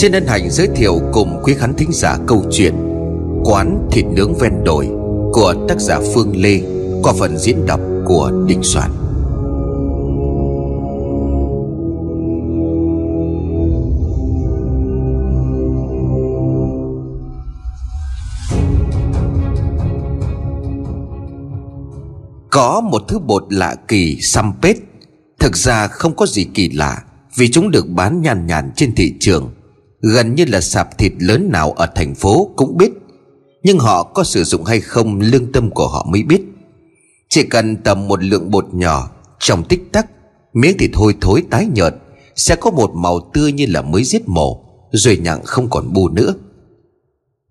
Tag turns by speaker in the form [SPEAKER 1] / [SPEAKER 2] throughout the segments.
[SPEAKER 1] Xin ân hạnh giới thiệu cùng quý khán thính giả câu chuyện Quán thịt nướng ven đồi Của tác giả Phương Lê Qua phần diễn đọc của Đình Soạn. Có một thứ bột lạ kỳ xăm pết, Thực ra không có gì kỳ lạ Vì chúng được bán nhàn nhàn trên thị trường. Gần như là sạp thịt lớn nào ở thành phố cũng biết. Nhưng họ có sử dụng hay không lương tâm của họ mới biết. Chỉ cần tầm một lượng bột nhỏ Trong tích tắc, Miếng thịt hôi thối tái nhợt, Sẽ có một màu tươi như là mới giết mổ, Rồi nhặng không còn bù nữa.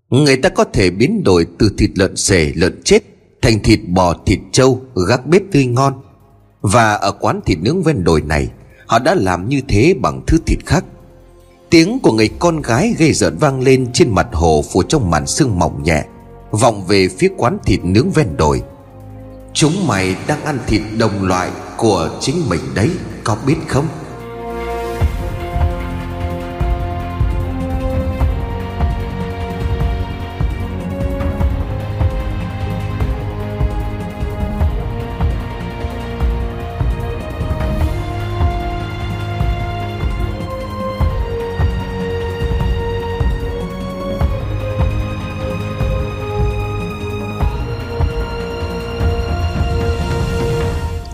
[SPEAKER 1] Người ta có thể biến đổi từ thịt lợn xề, lợn chết Thành thịt bò, thịt trâu, gác bếp tươi ngon. Và ở quán thịt nướng ven đồi này, Họ đã làm như thế bằng thứ thịt khác. Tiếng của người con gái gây rợn vang lên trên mặt hồ phủ trong màn sương mỏng nhẹ, Vọng về phía quán thịt nướng ven đồi Chúng mày đang ăn thịt đồng loại của chính mình đấy, Có biết không?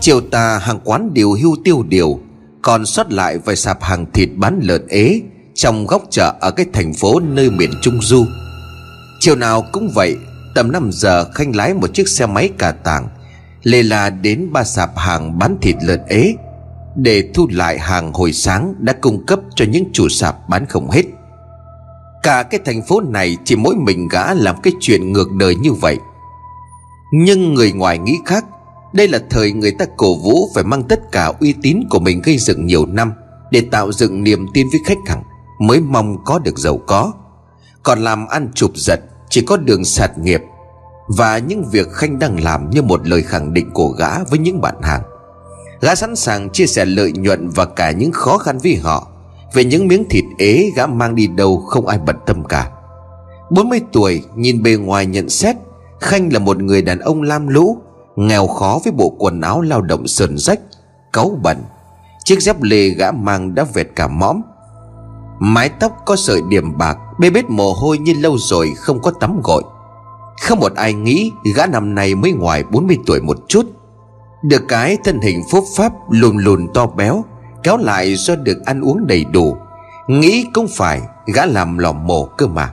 [SPEAKER 1] Chiều tà hàng quán điều hưu tiêu điều, Còn sót lại vài sạp hàng thịt bán lợn ế Trong góc chợ ở cái thành phố nơi miền Trung Du. Chiều nào cũng vậy, Tầm 5 giờ Khanh lái một chiếc xe máy cà tàng, Lê la đến ba sạp hàng bán thịt lợn ế Để thu lại hàng hồi sáng Đã cung cấp cho những chủ sạp bán không hết. Cả cái thành phố này Chỉ mỗi mình gã làm cái chuyện ngược đời như vậy. Nhưng người ngoài nghĩ khác đây là thời người ta cổ vũ phải mang tất cả uy tín của mình gây dựng nhiều năm Để tạo dựng niềm tin với khách hàng, Mới mong có được giàu có. Còn làm ăn chụp giật, Chỉ có đường sạt nghiệp. Và những việc Khanh đang làm như một lời khẳng định của gã với những bạn hàng. Gã sẵn sàng chia sẻ lợi nhuận và cả những khó khăn với họ. Về những miếng thịt ế, gã mang đi đâu không ai bận tâm cả. 40 tuổi, nhìn bề ngoài nhận xét, Khanh là một người đàn ông lam lũ Nghèo khó với bộ quần áo lao động sờn rách, Cáu bẩn. Chiếc dép lê gã mang đã vẹt cả mõm. Mái tóc có sợi điểm bạc, Bê bết mồ hôi như lâu rồi không có tắm gội. Không một ai nghĩ gã năm nay mới ngoài 40 tuổi một chút. Được cái thân hình phốp pháp lùn lùn to béo, Kéo lại do được ăn uống đầy đủ. Nghĩ cũng phải, gã làm lò mổ cơ mà.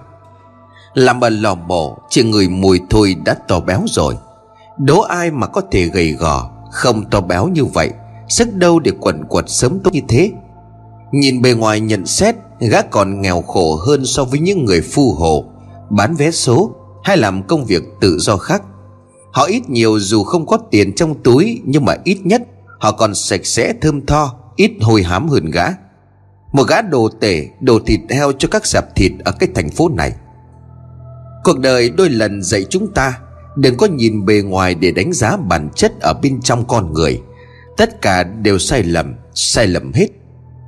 [SPEAKER 1] Làm ở lò mổ, Chỉ người mùi thôi đã to béo rồi. Đố ai mà có thể gầy gò, Không to béo như vậy, Sức đâu để quẩn quật sớm tốt như thế? Nhìn bề ngoài nhận xét, Gã còn nghèo khổ hơn so với những người phu hồ Bán vé số Hay làm công việc tự do khác. Họ ít nhiều dù không có tiền trong túi, Nhưng mà ít nhất Họ còn sạch sẽ thơm tho, Ít hôi hám hơn gã. Một gã đồ tể Đồ thịt heo cho các sạp thịt Ở cái thành phố này. Cuộc đời đôi lần dạy chúng ta Đừng có nhìn bề ngoài để đánh giá bản chất ở bên trong con người. Tất cả đều sai lầm, sai lầm hết.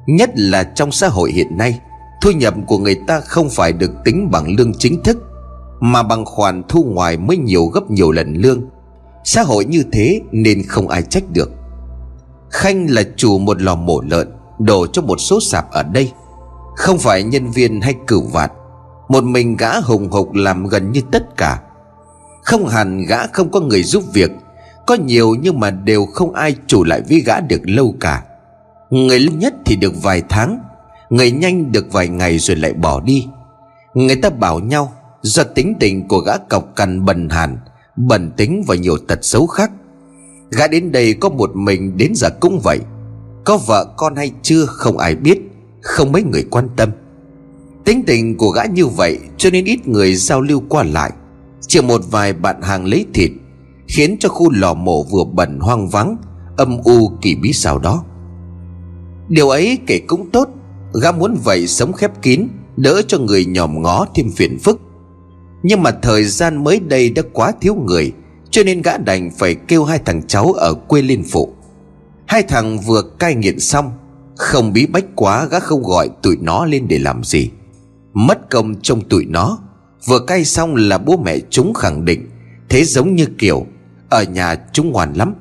[SPEAKER 1] Nhất là trong xã hội hiện nay Thu nhập của người ta không phải được tính bằng lương chính thức Mà bằng khoản thu ngoài mới nhiều gấp nhiều lần lương. Xã hội như thế nên không ai trách được. Khanh là chủ một lò mổ lợn Đổ cho một số sạp ở đây. Không phải nhân viên hay cửu vạt Một mình gã hùng hục làm gần như tất cả không hẳn gã không có người giúp việc, Có nhiều nhưng mà đều không ai chủ lại với gã được lâu cả. Người lâu nhất thì được vài tháng, Người nhanh được vài ngày rồi lại bỏ đi. Người ta bảo nhau, Do tính tình của gã cọc cằn bần hàn Bẩn tính và nhiều tật xấu khác. Gã đến đây có một mình đến giờ cũng vậy. Có vợ con hay chưa không ai biết, Không mấy người quan tâm. Tính tình của gã như vậy, Cho nên ít người giao lưu qua lại chỉ một vài bạn hàng lấy thịt, Khiến cho khu lò mổ vừa bẩn hoang vắng, Âm u kỳ bí sao đó. Điều ấy kể cũng tốt, Gã muốn vậy sống khép kín, Đỡ cho người nhòm ngó thêm phiền phức. Nhưng mà thời gian mới đây đã quá thiếu người, Cho nên gã đành phải kêu hai thằng cháu ở quê liên phụ. Hai thằng vừa cai nghiện xong, Không bí bách quá gã không gọi tụi nó lên để làm gì. Mất công trong tụi nó Vừa cay xong là bố mẹ chúng khẳng định, Thế giống như kiểu, Ở nhà chúng ngoan lắm.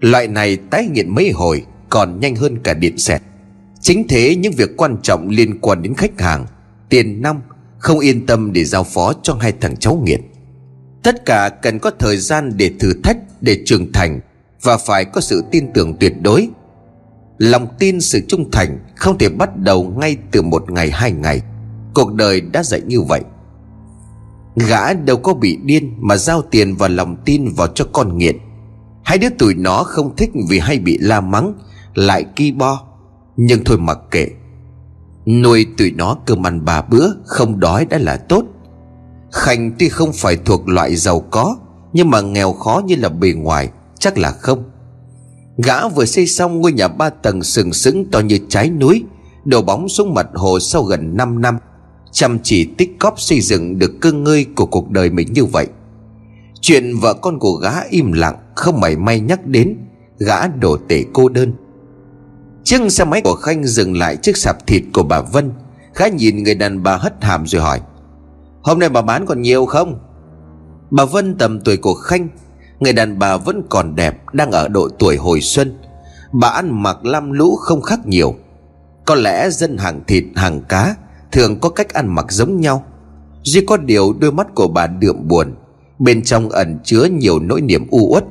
[SPEAKER 1] Loại này tái nghiện mấy hồi Còn nhanh hơn cả điện xẹt. Chính thế những việc quan trọng liên quan đến khách hàng, Tiền năm Không yên tâm để giao phó cho hai thằng cháu nghiện. Tất cả cần có thời gian để thử thách, Để trưởng thành Và phải có sự tin tưởng tuyệt đối. Lòng tin sự trung thành Không thể bắt đầu ngay từ một ngày hai ngày. Cuộc đời đã dạy như vậy. Gã đâu có bị điên Mà giao tiền và lòng tin vào cho con nghiện. Hai đứa tụi nó không thích Vì hay bị la mắng, Lại ki bo. Nhưng thôi mặc kệ. Nuôi tụi nó cơm ăn bà bữa, Không đói đã là tốt. Khanh tuy không phải thuộc loại giàu có, Nhưng mà nghèo khó như là bề ngoài, Chắc là không. Gã vừa xây xong ngôi nhà ba tầng sừng sững to như trái núi, Đổ bóng xuống mặt hồ sau gần 5 năm. Chăm chỉ tích cóp xây dựng được cơ ngơi của cuộc đời mình như vậy. Chuyện vợ con của gã im lặng, Không mảy may nhắc đến, Gã đổ tể cô đơn. Chiếc xe máy của Khanh dừng lại trước sạp thịt của bà Vân. Gã nhìn người đàn bà hất hàm rồi hỏi, Hôm nay bà bán còn nhiều không? Bà Vân tầm tuổi của Khanh, Người đàn bà vẫn còn đẹp, Đang ở độ tuổi hồi xuân. Bà ăn mặc lam lũ không khác nhiều. Có lẽ dân hàng thịt, hàng cá Thường có cách ăn mặc giống nhau. Duy có điều đôi mắt của bà đượm buồn, Bên trong ẩn chứa nhiều nỗi niềm u uất.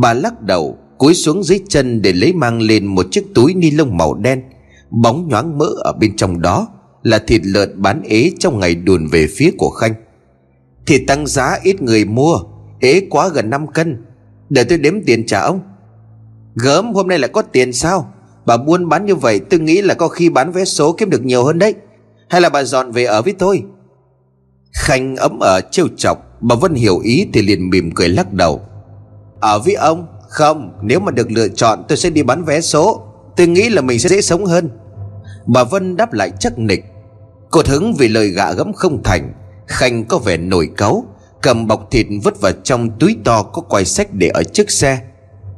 [SPEAKER 1] Bà lắc đầu, Cúi xuống dưới chân để lấy mang lên một chiếc túi ni lông màu đen, Bóng nhoáng mỡ ở bên trong đó, Là thịt lợn bán ế trong ngày đùn về phía của Khanh. Thịt tăng giá ít người mua, Ế quá gần 5 cân. Để tôi đếm tiền trả ông. Gớm, hôm nay lại có tiền sao? Bà buôn bán như vậy, tôi nghĩ là có khi bán vé số kiếm được nhiều hơn đấy. Hay là bà dọn về ở với tôi? Khanh ấm ở trêu chọc, Bà Vân hiểu ý thì liền mỉm cười lắc đầu. Ở với ông? Không, nếu mà được lựa chọn tôi sẽ đi bán vé số. Tôi nghĩ là mình sẽ dễ sống hơn. Bà Vân đáp lại chắc nịch. Cột hứng vì lời gạ gẫm không thành. Khanh có vẻ nổi cáu, Cầm bọc thịt vứt vào trong túi to có quai sách để ở trước xe.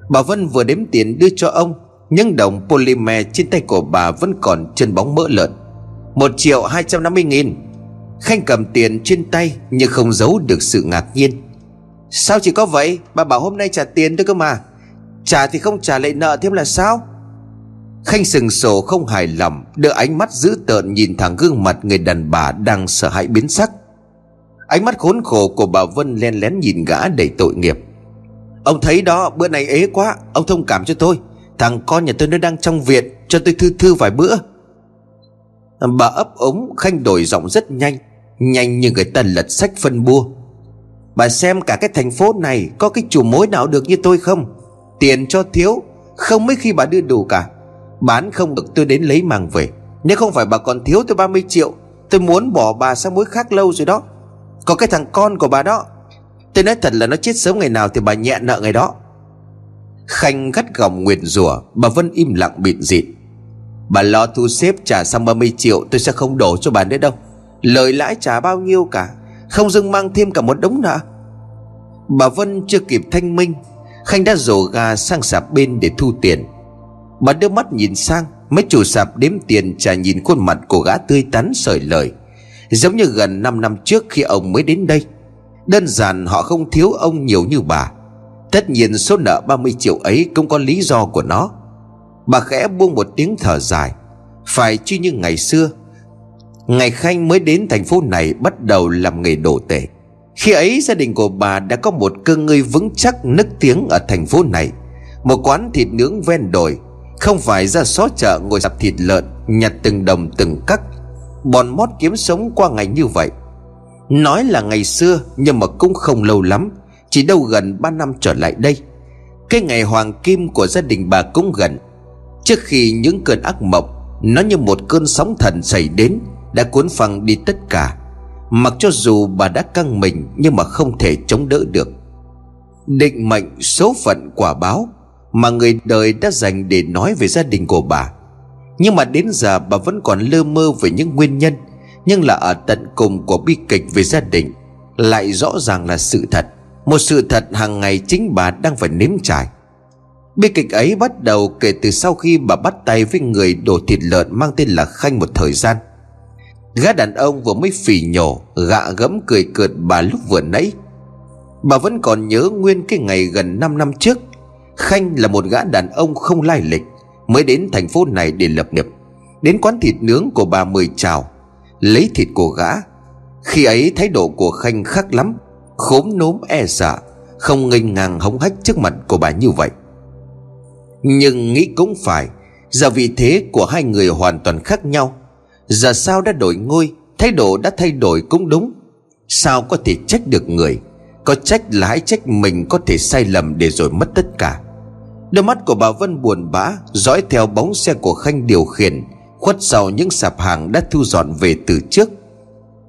[SPEAKER 1] Bà Vân vừa đếm tiền đưa cho ông, Nhưng đồng polymer trên tay của bà vẫn còn chân bóng mỡ lợn. Một triệu hai trăm năm mươi nghìn. Khanh cầm tiền trên tay Nhưng không giấu được sự ngạc nhiên. Sao chỉ có vậy? Bà bảo hôm nay trả tiền thôi cơ mà. Trả thì không trả lại nợ thêm là sao? Khanh sừng sổ không hài lòng, Đưa ánh mắt dữ tợn nhìn thẳng gương mặt người đàn bà đang sợ hãi biến sắc. Ánh mắt khốn khổ của bà Vân len lén nhìn gã đầy tội nghiệp. Ông thấy đó, bữa này ế quá, Ông thông cảm cho tôi. Thằng con nhà tôi nó đang trong viện, Cho tôi thư thư vài bữa. Bà ấp ống, khanh đổi giọng rất nhanh Nhanh như người ta lật sách phân bua. Bà xem cả cái thành phố này Có cái chủ mối nào được như tôi không? Tiền cho thiếu, Không mấy khi bà đưa đủ cả. Bán không được, tôi đến lấy mang về. Nếu không phải bà còn thiếu tôi 30 triệu, Tôi muốn bỏ bà sang mối khác lâu rồi đó. Có cái thằng con của bà đó. Tôi nói thật là nó chết sớm ngày nào Thì bà nhẹ nợ ngày đó. Khanh gắt gỏng nguyền rủa, Bà Vân im lặng bịn dịt Bà lo thu xếp trả xong 30 triệu, Tôi sẽ không đổ cho bà nữa đâu. Lời lãi trả bao nhiêu cả, Không dưng mang thêm cả một đống nợ. Bà Vân chưa kịp thanh minh, Khanh đã rổ gà sang sạp bên để thu tiền. Bà đưa mắt nhìn sang, Mấy chủ sạp đếm tiền trả nhìn khuôn mặt của gã tươi tắn sởi lời. Giống như gần 5 năm trước khi ông mới đến đây. Đơn giản họ không thiếu ông nhiều như bà. Tất nhiên số nợ 30 triệu ấy cũng có lý do của nó. Bà khẽ buông một tiếng thở dài. Phải chứ như ngày xưa, Ngày Khanh mới đến thành phố này bắt đầu làm nghề đổ tể. Khi ấy, gia đình của bà đã có một cơ ngơi vững chắc, nức tiếng ở thành phố này. Một quán thịt nướng ven đồi, Không phải ra xó chợ ngồi sạp thịt lợn, Nhặt từng đồng từng cắc. Bòn mót kiếm sống qua ngày như vậy. Nói là ngày xưa, Nhưng mà cũng không lâu lắm, Chỉ đâu gần 3 năm trở lại đây. Cái ngày hoàng kim của gia đình bà cũng gần. Trước khi những cơn ác mộng, Nó như một cơn sóng thần xảy đến, Đã cuốn phăng đi tất cả. Mặc cho dù bà đã căng mình, Nhưng mà không thể chống đỡ được. Định mệnh số phận quả báo Mà người đời đã dành để nói về gia đình của bà. Nhưng mà đến giờ bà vẫn còn lơ mơ về những nguyên nhân, Nhưng là ở tận cùng của bi kịch về gia đình, Lại rõ ràng là sự thật. Một sự thật hàng ngày chính bà đang phải nếm trải. Bi kịch ấy bắt đầu kể từ sau khi bà bắt tay với người đổ thịt lợn mang tên là Khanh một thời gian. Gã đàn ông vừa mới phì nhổ, Gạ gẫm cười cợt bà lúc vừa nãy. Bà vẫn còn nhớ nguyên cái ngày gần 5 năm trước, Khanh là một gã đàn ông không lai lịch, Mới đến thành phố này để lập nghiệp. Đến quán thịt nướng của bà mời chào, Lấy thịt của gã. Khi ấy thái độ của Khanh khác lắm, Khốm nốm e sợ Không nghênh ngang hống hách trước mặt của bà như vậy. Nhưng nghĩ cũng phải. Giờ vị thế của hai người hoàn toàn khác nhau. Giờ sao đã đổi ngôi, Thái độ đã thay đổi cũng đúng. Sao có thể trách được người? Có trách là hãy trách mình có thể sai lầm để rồi mất tất cả. Đôi mắt của bà Vân buồn bã, Dõi theo bóng xe của Khanh điều khiển, Khuất sau những sạp hàng đã thu dọn về từ trước.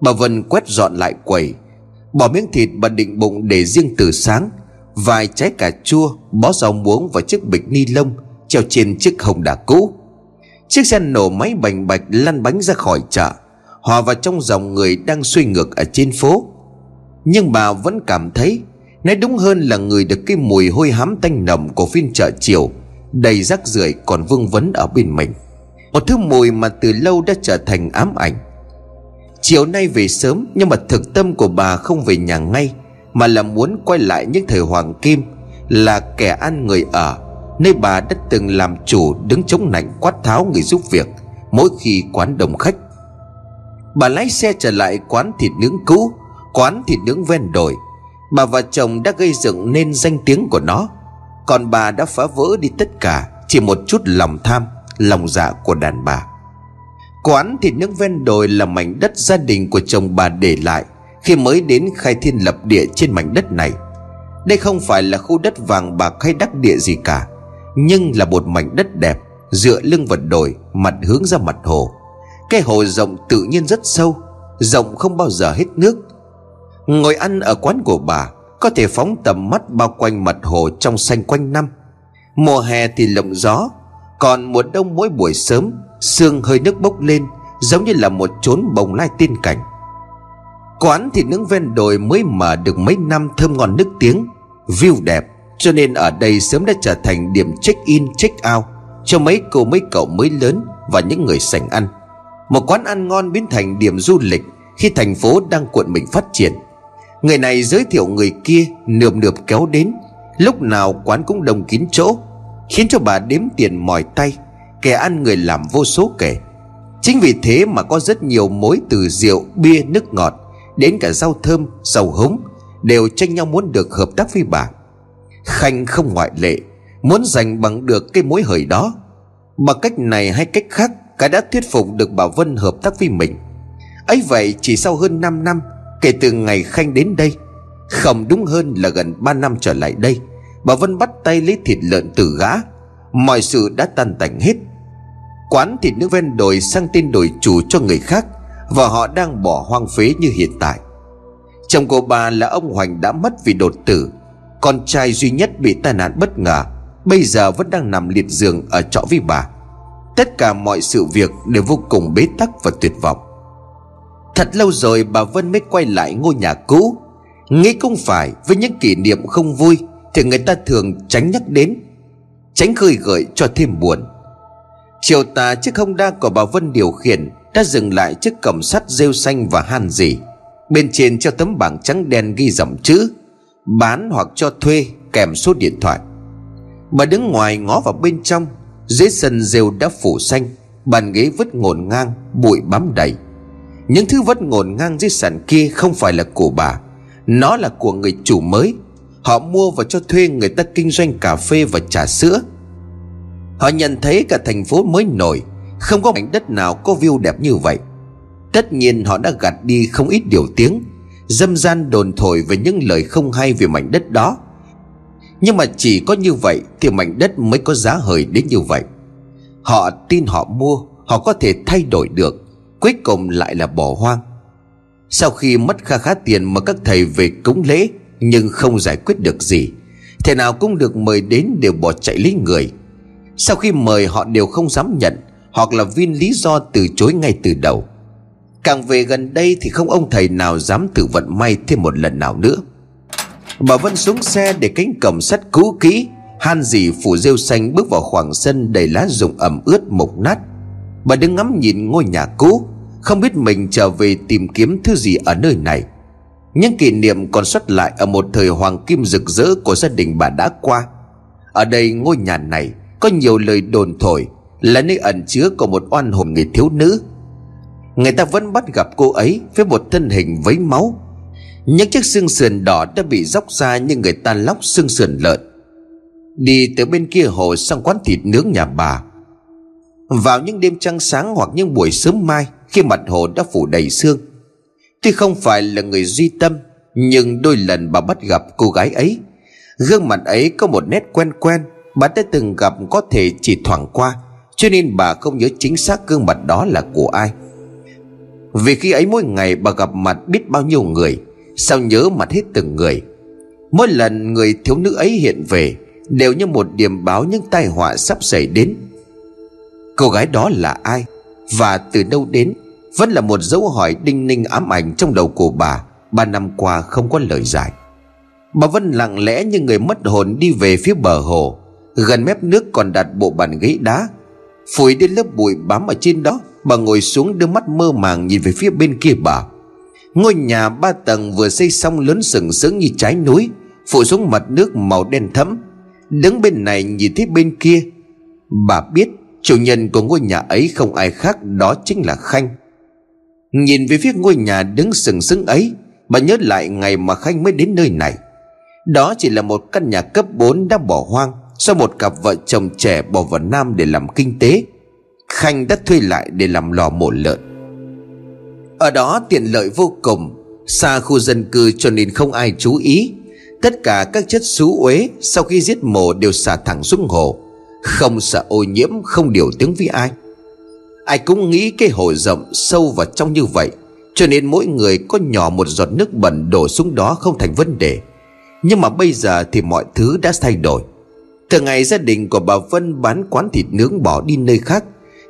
[SPEAKER 1] Bà Vân quét dọn lại quầy. Bỏ miếng thịt bà định bụng để riêng từ sáng. Vài trái cà chua Bó rau muống vào chiếc bịch ni lông Treo trên chiếc hồng đà cũ. Chiếc xe nổ máy bành bạch lăn bánh ra khỏi chợ, Hòa vào trong dòng người đang xuôi ngược ở trên phố. Nhưng bà vẫn cảm thấy Nói đúng hơn là người được cái mùi hôi hám tanh nồng của phiên chợ chiều, Đầy rác rưởi còn vương vấn ở bên mình. Một thứ mùi mà từ lâu đã trở thành ám ảnh. Chiều nay về sớm, Nhưng mà thực tâm của bà không về nhà ngay mà là muốn quay lại những thời hoàng kim, Là kẻ ăn người ở, Nơi bà đã từng làm chủ Đứng chống nạnh quát tháo người giúp việc Mỗi khi quán đông khách. Bà lái xe trở lại quán thịt nướng cũ, Quán thịt nướng ven đồi. Bà và chồng đã gây dựng nên danh tiếng của nó, Còn bà đã phá vỡ đi tất cả Chỉ một chút lòng tham, Lòng dạ của đàn bà. Quán thịt nướng ven đồi là mảnh đất gia đình của chồng bà để lại khi mới đến khai thiên lập địa trên mảnh đất này. Đây không phải là khu đất vàng bạc hay đắc địa gì cả, Nhưng là một mảnh đất đẹp, Dựa lưng vật đồi Mặt hướng ra mặt hồ. Cái hồ rộng tự nhiên rất sâu, Rộng không bao giờ hết nước. Ngồi ăn ở quán của bà, Có thể phóng tầm mắt bao quanh mặt hồ trong xanh quanh năm. Mùa hè thì lộng gió, Còn mùa đông mỗi buổi sớm, Sương hơi nước bốc lên, Giống như là một chốn bồng lai tiên cảnh. Quán thì nướng ven đồi mới mở được mấy năm thơm ngon nước tiếng View đẹp. Cho nên ở đây sớm đã trở thành điểm check-in check-out Cho mấy cô mấy cậu mới lớn Và những người sành ăn. Một quán ăn ngon biến thành điểm du lịch Khi thành phố đang cuộn mình phát triển. Người này giới thiệu người kia Nườm nượp kéo đến. Lúc nào quán cũng đông kín chỗ Khiến cho bà đếm tiền mỏi tay Kẻ ăn người làm vô số kể. Chính vì thế mà có rất nhiều mối từ rượu, bia, nước ngọt Đến cả rau thơm, rau húng Đều tranh nhau muốn được hợp tác với bà. Khanh không ngoại lệ Muốn giành bằng được cái mối hời đó. Bằng cách này hay cách khác Cả đã thuyết phục được bà Vân hợp tác với mình. Ấy vậy chỉ sau hơn 5 năm Kể từ ngày Khanh đến đây Không đúng hơn là gần 3 năm trở lại đây Bà Vân bắt tay lấy thịt lợn từ gã. Mọi sự đã tan tành hết. Quán thịt nước ven đồi sang tên đổi chủ cho người khác. Và họ đang bỏ hoang phế như hiện tại. Chồng của bà là ông Hoành đã mất vì đột tử. Con trai duy nhất bị tai nạn bất ngờ, Bây giờ vẫn đang nằm liệt giường ở trọ với bà. Tất cả mọi sự việc đều vô cùng bế tắc và tuyệt vọng. Thật lâu rồi bà Vân mới quay lại ngôi nhà cũ. Nghĩ cũng phải với những kỷ niệm không vui Thì người ta thường tránh nhắc đến, Tránh khơi gợi cho thêm buồn. Chiều tà chiếc hông đa của bà Vân điều khiển đã dừng lại trước cổng sắt rêu xanh và han dỉ. Bên trên treo tấm bảng trắng đen ghi dòng chữ, Bán hoặc cho thuê, kèm số điện thoại. Bà đứng ngoài ngó vào bên trong, Dưới sân rêu đã phủ xanh, Bàn ghế vứt ngổn ngang, Bụi bám đầy. Những thứ vứt ngổn ngang dưới sàn kia Không phải là của bà, Nó là của người chủ mới. Họ mua và cho thuê người ta kinh doanh cà phê và trà sữa. Họ nhận thấy cả thành phố mới nổi không có mảnh đất nào có view đẹp như vậy. Tất nhiên họ đã gạt đi không ít điều tiếng, Dâm gian đồn thổi về những lời không hay về mảnh đất đó. Nhưng mà chỉ có như vậy Thì mảnh đất mới có giá hời đến như vậy. Họ tin họ mua, Họ có thể thay đổi được, Cuối cùng lại là bỏ hoang. Sau khi mất kha khá tiền mà các thầy về cúng lễ, Nhưng không giải quyết được gì, Thầy nào cũng được mời đến đều bỏ chạy lấy người. Sau khi mời, họ đều không dám nhận. Hoặc là viên lý do từ chối ngay từ đầu. Càng về gần đây thì không ông thầy nào dám thử vận may thêm một lần nào nữa. Bà Vân xuống xe để cánh cổng sắt cũ kỹ, Han dì phủ rêu xanh bước vào khoảng sân đầy lá rụng ẩm ướt mục nát. Bà đứng ngắm nhìn ngôi nhà cũ, Không biết mình trở về tìm kiếm thứ gì ở nơi này. Những kỷ niệm còn xuất lại Ở một thời hoàng kim rực rỡ Của gia đình bà đã qua. Ở đây ngôi nhà này Có nhiều lời đồn thổi là nơi ẩn chứa của một oan hồn người thiếu nữ. Người ta vẫn bắt gặp cô ấy Với một thân hình vấy máu. Những chiếc xương sườn đỏ đã bị róc ra Như người ta lóc xương sườn lợn. Đi từ bên kia hồ sang quán thịt nướng nhà bà. Vào những đêm trăng sáng hoặc những buổi sớm mai, Khi mặt hồ đã phủ đầy sương. Tuy không phải là người duy tâm, Nhưng đôi lần bà bắt gặp cô gái ấy. Gương mặt ấy có một nét quen quen, Bà đã từng gặp có thể chỉ thoảng qua. Cho nên bà không nhớ chính xác gương mặt đó là của ai. Vì khi ấy mỗi ngày bà gặp mặt biết bao nhiêu người, Sao nhớ mặt hết từng người. Mỗi lần người thiếu nữ ấy hiện về, Đều như một điểm báo những tai họa sắp xảy đến. Cô gái đó là ai Và từ đâu đến, Vẫn là một dấu hỏi đinh ninh ám ảnh trong đầu của bà, Ba năm qua không có lời giải. Bà Vân lặng lẽ như người mất hồn đi về phía bờ hồ, Gần mép nước còn đặt bộ bàn ghế đá Phủi đến lớp bụi bám ở trên đó, Bà ngồi xuống đưa mắt mơ màng nhìn về phía bên kia bà. Ngôi nhà ba tầng vừa xây xong lớn sừng sững như trái núi, Phủ xuống mặt nước màu đen thẫm. Đứng bên này nhìn thấy bên kia, Bà biết chủ nhân của ngôi nhà ấy không ai khác, Đó chính là Khanh. Nhìn về phía ngôi nhà đứng sừng sững ấy, Bà nhớ lại ngày mà Khanh mới đến nơi này. Đó chỉ là một căn nhà cấp 4 đã bỏ hoang. Sau một cặp vợ chồng trẻ bỏ vào Nam để làm kinh tế, Khanh đã thuê lại để làm lò mổ lợn. Ở đó tiện lợi vô cùng, Xa khu dân cư cho nên không ai chú ý. Tất cả các chất xú uế Sau khi giết mổ đều xả thẳng xuống hồ. Không sợ ô nhiễm, Không điều tiếng với ai. Ai cũng nghĩ cái hồ rộng sâu và trong như vậy, Cho nên mỗi người có nhỏ một giọt nước bẩn đổ xuống đó không thành vấn đề. Nhưng mà bây giờ thì mọi thứ đã thay đổi thường ngày gia đình của bà Vân bán quán thịt nướng bỏ đi nơi khác,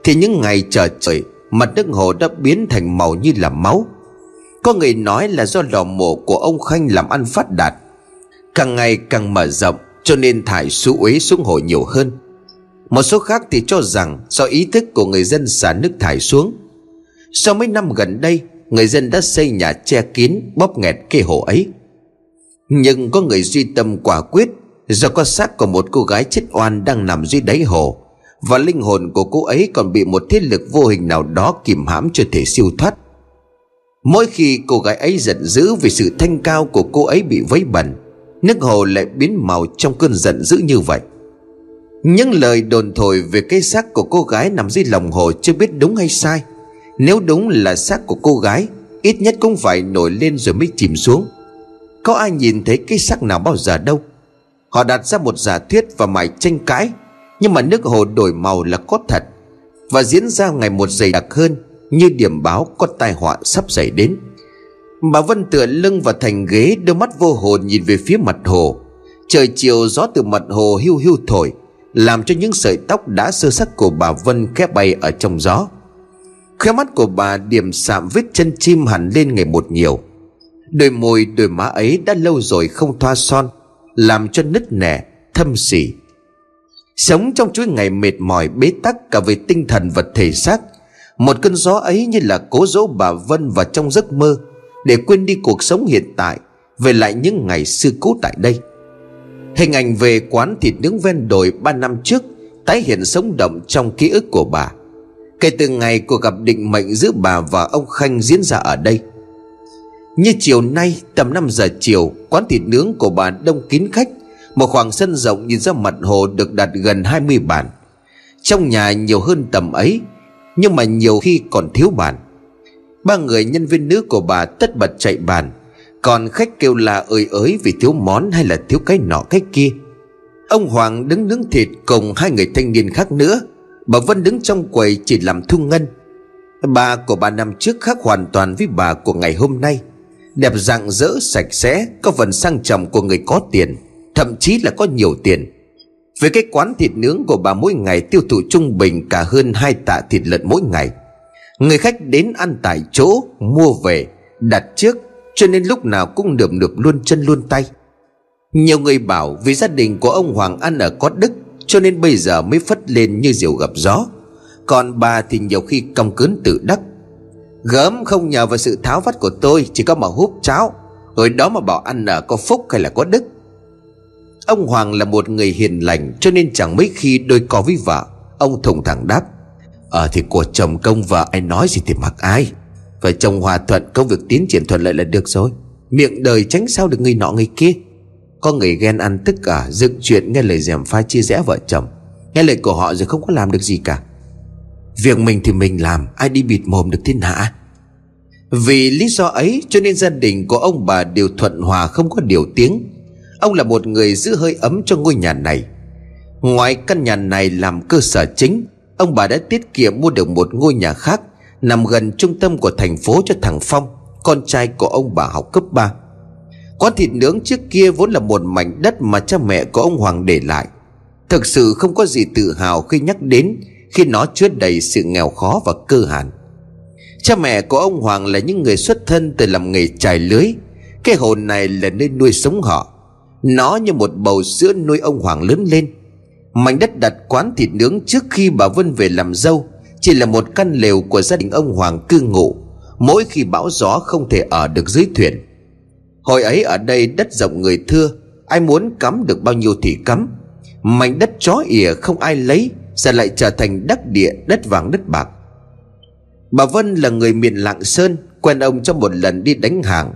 [SPEAKER 1] Thì những ngày chờ trời, Mặt nước hồ đã biến thành màu như là máu. Có người nói là do lò mổ của ông Khanh làm ăn phát đạt. Càng ngày càng mở rộng, cho nên thải xú uế xuống hồ nhiều hơn. Một số khác thì cho rằng do ý thức của người dân xả nước thải xuống. Sau mấy năm gần đây, người dân đã xây nhà che kín, bóp nghẹt cái hồ ấy. Nhưng có người duy tâm quả quyết do có xác của một cô gái chết oan đang nằm dưới đáy hồ, và linh hồn của cô ấy còn bị một thế lực vô hình nào đó kìm hãm chưa thể siêu thoát. Mỗi khi cô gái ấy giận dữ vì sự thanh cao của cô ấy bị vấy bẩn, Nước hồ lại biến màu trong cơn giận dữ như vậy. Những lời đồn thổi về cái xác của cô gái nằm dưới lòng hồ chưa biết đúng hay sai. Nếu đúng là xác của cô gái, Ít nhất cũng phải nổi lên rồi mới chìm xuống. Có ai nhìn thấy cái xác nào bao giờ đâu? Họ đặt ra một giả thuyết và mải tranh cãi, Nhưng mà nước hồ đổi màu là có thật Và diễn ra ngày một dày đặc hơn Như điểm báo có tai họa sắp xảy đến. Bà Vân tựa lưng vào thành ghế, Đôi mắt vô hồn nhìn về phía mặt hồ. Trời chiều, gió từ mặt hồ hưu hưu thổi, Làm cho những sợi tóc đã sơ sắc của bà Vân khẽ bay ở trong gió. Khóe mắt của bà điểm sạm vết chân chim hẳn lên ngày một nhiều. Đôi môi, đôi má ấy đã lâu rồi không thoa son làm cho nứt nẻ, thâm sỉ. Sống trong chuỗi ngày mệt mỏi, bế tắc cả về tinh thần và thể xác, Một cơn gió ấy như là cố dỗ bà Vân vào trong giấc mơ để quên đi cuộc sống hiện tại, về lại những ngày xưa cũ tại đây. Hình ảnh về quán thịt nướng ven đồi ba năm trước tái hiện sống động trong ký ức của bà. Kể từ ngày cuộc gặp định mệnh giữa bà và ông khanh diễn ra ở đây như chiều nay tầm 5 giờ chiều, Quán thịt nướng của bà đông kín khách. Một khoảng sân rộng nhìn ra mặt hồ Được đặt gần 20 bàn. Trong nhà nhiều hơn tầm ấy, Nhưng mà nhiều khi còn thiếu bàn. Ba người nhân viên nữ của bà tất bật chạy bàn. Còn khách kêu là ơi ới vì thiếu món hay là thiếu cái nọ cái kia. Ông Hoàng đứng nướng thịt cùng hai người thanh niên khác nữa. Bà Vân đứng trong quầy chỉ làm thu ngân. Bà của bà năm trước khác hoàn toàn với bà của ngày hôm nay. Đẹp rạng rỡ sạch sẽ, Có phần sang trọng của người có tiền, Thậm chí là có nhiều tiền. Về cái quán thịt nướng của bà mỗi ngày tiêu thụ trung bình cả hơn hai tạ thịt lợn mỗi ngày. Người khách đến ăn tại chỗ, Mua về, Đặt trước, Cho nên lúc nào cũng được được luôn chân luôn tay. Nhiều người bảo Vì gia đình của ông Hoàng ăn ở có đức, Cho nên bây giờ mới phất lên như diều gặp gió. Còn bà thì nhiều khi cong cớn tự đắc. Gớm không nhờ vào sự tháo vắt của tôi, Chỉ có mà húp cháo. Rồi đó mà bảo ăn ở có phúc hay là có đức. Ông Hoàng là một người hiền lành, Cho nên chẳng mấy khi đôi co với vợ, Ông thùng thẳng đáp. Ờ thì của chồng công vợ ai nói gì thì mặc ai. Phải chồng hòa thuận, công việc tiến triển thuận lợi là được rồi. Miệng đời tránh sao được người nọ người kia. Có người ghen ăn tất cả à, Dựng chuyện, nghe lời dèm pha chia rẽ vợ chồng. Nghe lời của họ rồi không có làm được gì cả. Việc mình thì mình làm, Ai đi bịt mồm được thiên hạ. Vì lý do ấy cho nên gia đình của ông bà đều thuận hòa không có điều tiếng. Ông là một người giữ hơi ấm cho ngôi nhà này. Ngoài căn nhà này làm cơ sở chính, Ông bà đã tiết kiệm mua được một ngôi nhà khác Nằm gần trung tâm của thành phố cho thằng Phong, Con trai của ông bà học cấp 3 Quán thịt nướng trước kia vốn là một mảnh đất mà cha mẹ của ông Hoàng để lại. Thực sự không có gì tự hào khi nhắc đến khi nó chứa đầy sự nghèo khó và cơ hàn Cha mẹ của ông Hoàng là những người xuất thân từ làm nghề trải lưới. Cái hồn này là nơi nuôi sống họ. Nó như một bầu sữa nuôi ông Hoàng lớn lên. Mảnh đất đặt quán thịt nướng trước khi bà Vân về làm dâu Chỉ là một căn lều của gia đình ông Hoàng cư ngụ. Mỗi khi bão gió không thể ở được dưới thuyền. Hồi ấy ở đây đất rộng người thưa, Ai muốn cắm được bao nhiêu thì cắm. Mảnh đất chó ỉa không ai lấy Giờ lại trở thành đắc địa, đất vàng, đất bạc. Bà Vân là người miền Lạng Sơn, Quen ông trong một lần đi đánh hàng.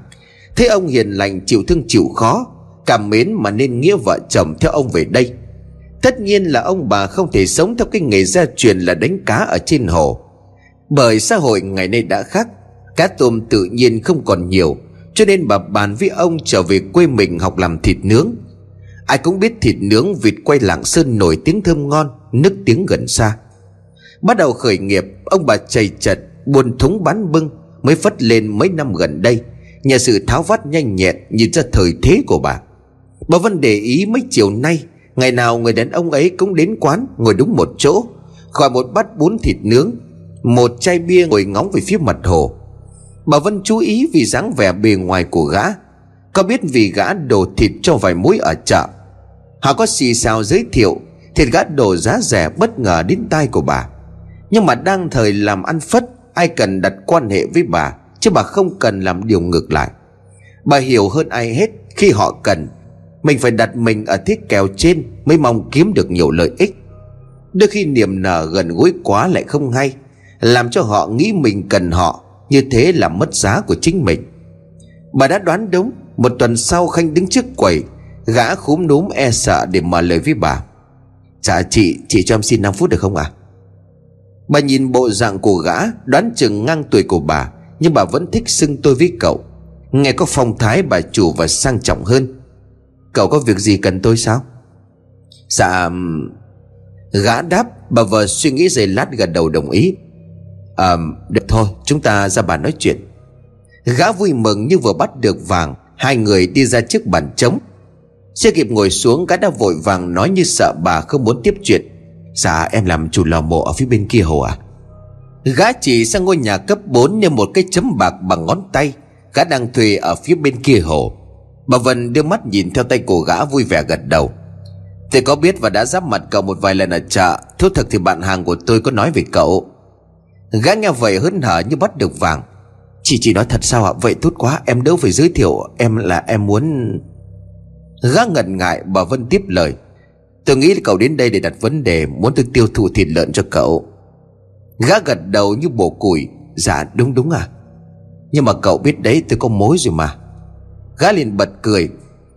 [SPEAKER 1] Thấy ông hiền lành, chịu thương chịu khó, Cảm mến mà nên nghĩa vợ chồng theo ông về đây. Tất nhiên là ông bà không thể sống theo cái nghề gia truyền là đánh cá ở trên hồ. Bởi xã hội ngày nay đã khác, Cá tôm tự nhiên không còn nhiều, Cho nên bà bàn với ông trở về quê mình học làm thịt nướng. Ai cũng biết thịt nướng vịt quay lạng sơn nổi tiếng thơm ngon Nức tiếng gần xa. Bắt đầu khởi nghiệp, Ông bà chầy chật Buồn thúng bán bưng Mới phất lên mấy năm gần đây. Nhờ sự tháo vát nhanh nhẹn, Nhìn ra thời thế của bà. Bà Vân để ý mấy chiều nay, Ngày nào người đàn ông ấy cũng đến quán, Ngồi đúng một chỗ, Gọi một bát bún thịt nướng, Một chai bia ngồi ngóng về phía mặt hồ. Bà Vân chú ý vì dáng vẻ bề ngoài của gã. Có biết vì gã đổ thịt cho vài mối ở chợ Họ có xì xào giới thiệu, Thịt gã đổ giá rẻ bất ngờ đến tai của bà. Nhưng mà đang thời làm ăn phất, Ai cần đặt quan hệ với bà, Chứ bà không cần làm điều ngược lại. Bà hiểu hơn ai hết Khi họ cần. Mình phải đặt mình ở thiết kèo trên Mới mong kiếm được nhiều lợi ích. Đôi khi niềm nở gần gũi quá lại không hay, Làm cho họ nghĩ mình cần họ, Như thế là mất giá của chính mình. Bà đã đoán đúng, Một tuần sau Khanh đứng trước quầy Gã khúm núm e sợ để mở lời với bà. Dạ chị Chị cho em xin 5 phút được không ạ? À? Bà nhìn bộ dạng của gã, Đoán chừng ngang tuổi của bà, Nhưng bà vẫn thích xưng tôi với cậu. Nghe có phong thái, bà chủ và sang trọng hơn. Cậu có việc gì cần tôi sao? Dạ Gã đáp, Bà vợ suy nghĩ giây lát gật đầu đồng ý. À được thôi, Chúng ta ra bàn nói chuyện. Gã vui mừng như vừa bắt được vàng, Hai người đi ra trước bàn trống. Chưa kịp ngồi xuống, Gã đã vội vàng nói như sợ bà không muốn tiếp chuyện. Dạ em làm chủ lò mộ ở phía bên kia hồ à? Gã chỉ sang ngôi nhà cấp 4 Như một cái chấm bạc bằng ngón tay. Gã đang thuê ở phía bên kia hồ. Bà Vân đưa mắt nhìn theo tay của gã vui vẻ gật đầu. Tôi có biết và đã giáp mặt cậu một vài lần ở chợ, Thú thực thì bạn hàng của tôi có nói về cậu. Gã nghe vậy hớn hở như bắt được vàng. Chị chỉ nói thật sao ạ? Vậy tốt quá, em đâu phải giới thiệu, Em là em muốn Gã ngần ngại bà Vân tiếp lời. Tôi nghĩ là cậu đến đây để đặt vấn đề, Muốn tôi tiêu thụ thịt lợn cho cậu. Gã gật đầu như bổ củi. Dạ đúng đúng à. Nhưng mà cậu biết đấy, tôi có mối rồi mà. Gã liền bật cười.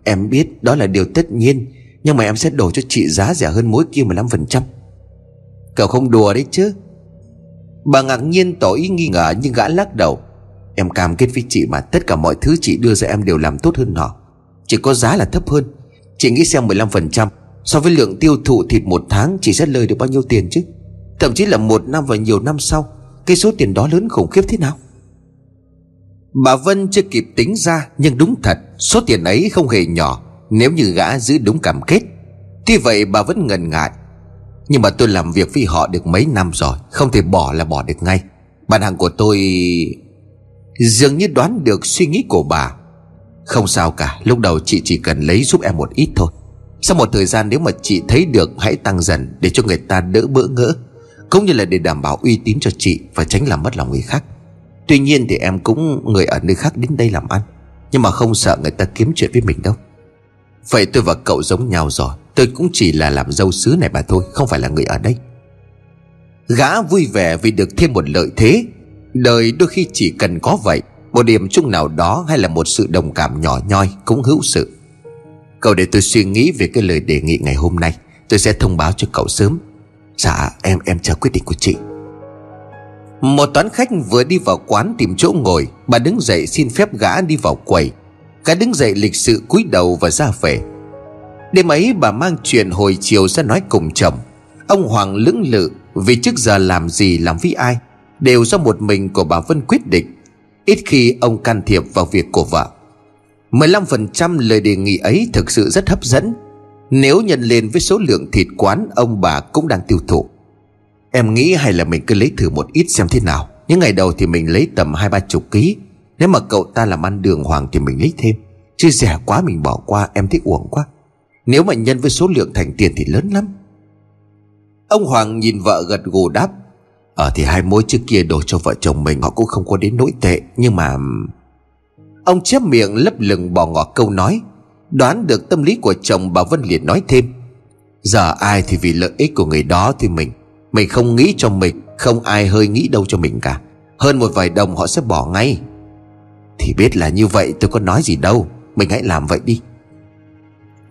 [SPEAKER 1] Em biết đó là điều tất nhiên, Nhưng mà em sẽ đổ cho chị giá rẻ hơn mối kia 15% Cậu không đùa đấy chứ? Bà ngạc nhiên tỏ ý nghi ngờ, Nhưng gã lắc đầu. Em cam kết với chị mà tất cả mọi thứ chị đưa ra em đều làm tốt hơn họ. Chỉ có giá là thấp hơn. Chị nghĩ xem 15% So với lượng tiêu thụ thịt một tháng, Chị sẽ lời được bao nhiêu tiền chứ? Thậm chí là một năm và nhiều năm sau, Cái số tiền đó lớn khủng khiếp thế nào? Bà Vân chưa kịp tính ra, Nhưng đúng thật, Số tiền ấy không hề nhỏ, Nếu như gã giữ đúng cảm kết. Tuy vậy, bà vẫn ngần ngại. Nhưng mà tôi làm việc với họ được mấy năm rồi, Không thể bỏ là bỏ được ngay. Bạn hàng của tôi Dường như đoán được suy nghĩ của bà. Không sao cả, Lúc đầu chị chỉ cần lấy giúp em một ít thôi. Sau một thời gian nếu mà chị thấy được, Hãy tăng dần để cho người ta đỡ bỡ ngỡ, Cũng như là để đảm bảo uy tín cho chị Và tránh làm mất lòng người khác. Tuy nhiên thì em cũng người ở nơi khác đến đây làm ăn, Nhưng mà không sợ người ta kiếm chuyện với mình đâu. Vậy tôi và cậu giống nhau rồi, Tôi cũng chỉ là làm dâu xứ này mà thôi, Không phải là người ở đây. Gã vui vẻ vì được thêm một lợi thế. Đời đôi khi chỉ cần có vậy một điểm chung nào đó hay là một sự đồng cảm nhỏ nhoi cũng hữu sự. Cậu để tôi suy nghĩ về cái lời đề nghị ngày hôm nay, Tôi sẽ thông báo cho cậu sớm. Dạ em em chờ quyết định của chị. Một toán khách vừa đi vào quán tìm chỗ ngồi, Bà đứng dậy xin phép gã đi vào quầy. Gã đứng dậy lịch sự cúi đầu và ra về. Đêm ấy, bà mang chuyện hồi chiều ra nói cùng chồng. Ông Hoàng lưỡng lự Vì trước giờ làm gì, làm với ai, Đều do một mình của bà Vân quyết định. Ít khi ông can thiệp vào việc của vợ. 15% lời đề nghị ấy thực sự rất hấp dẫn. Nếu nhân lên với số lượng thịt quán Ông bà cũng đang tiêu thụ. Em nghĩ hay là mình cứ lấy thử một ít xem thế nào. Những ngày đầu thì mình lấy tầm hai ba chục ký. Nếu mà cậu ta làm ăn đường hoàng thì mình lấy thêm. Chứ rẻ quá mình bỏ qua, em thích uổng quá. Nếu mà nhân với số lượng thành tiền thì lớn lắm. Ông Hoàng nhìn vợ gật gù đáp ở thì hai mối trước kia đổ cho vợ chồng mình Họ cũng không có đến nỗi tệ, Nhưng mà Ông chép miệng lấp lửng bỏ ngỏ câu nói, Đoán được tâm lý của chồng bà Vân liền nói thêm, Giờ ai thì vì lợi ích của người đó thì mình Mình không nghĩ cho mình, Không ai hơi nghĩ đâu cho mình cả. Hơn một vài đồng họ sẽ bỏ ngay. Thì biết là như vậy, tôi có nói gì đâu, Mình hãy làm vậy đi.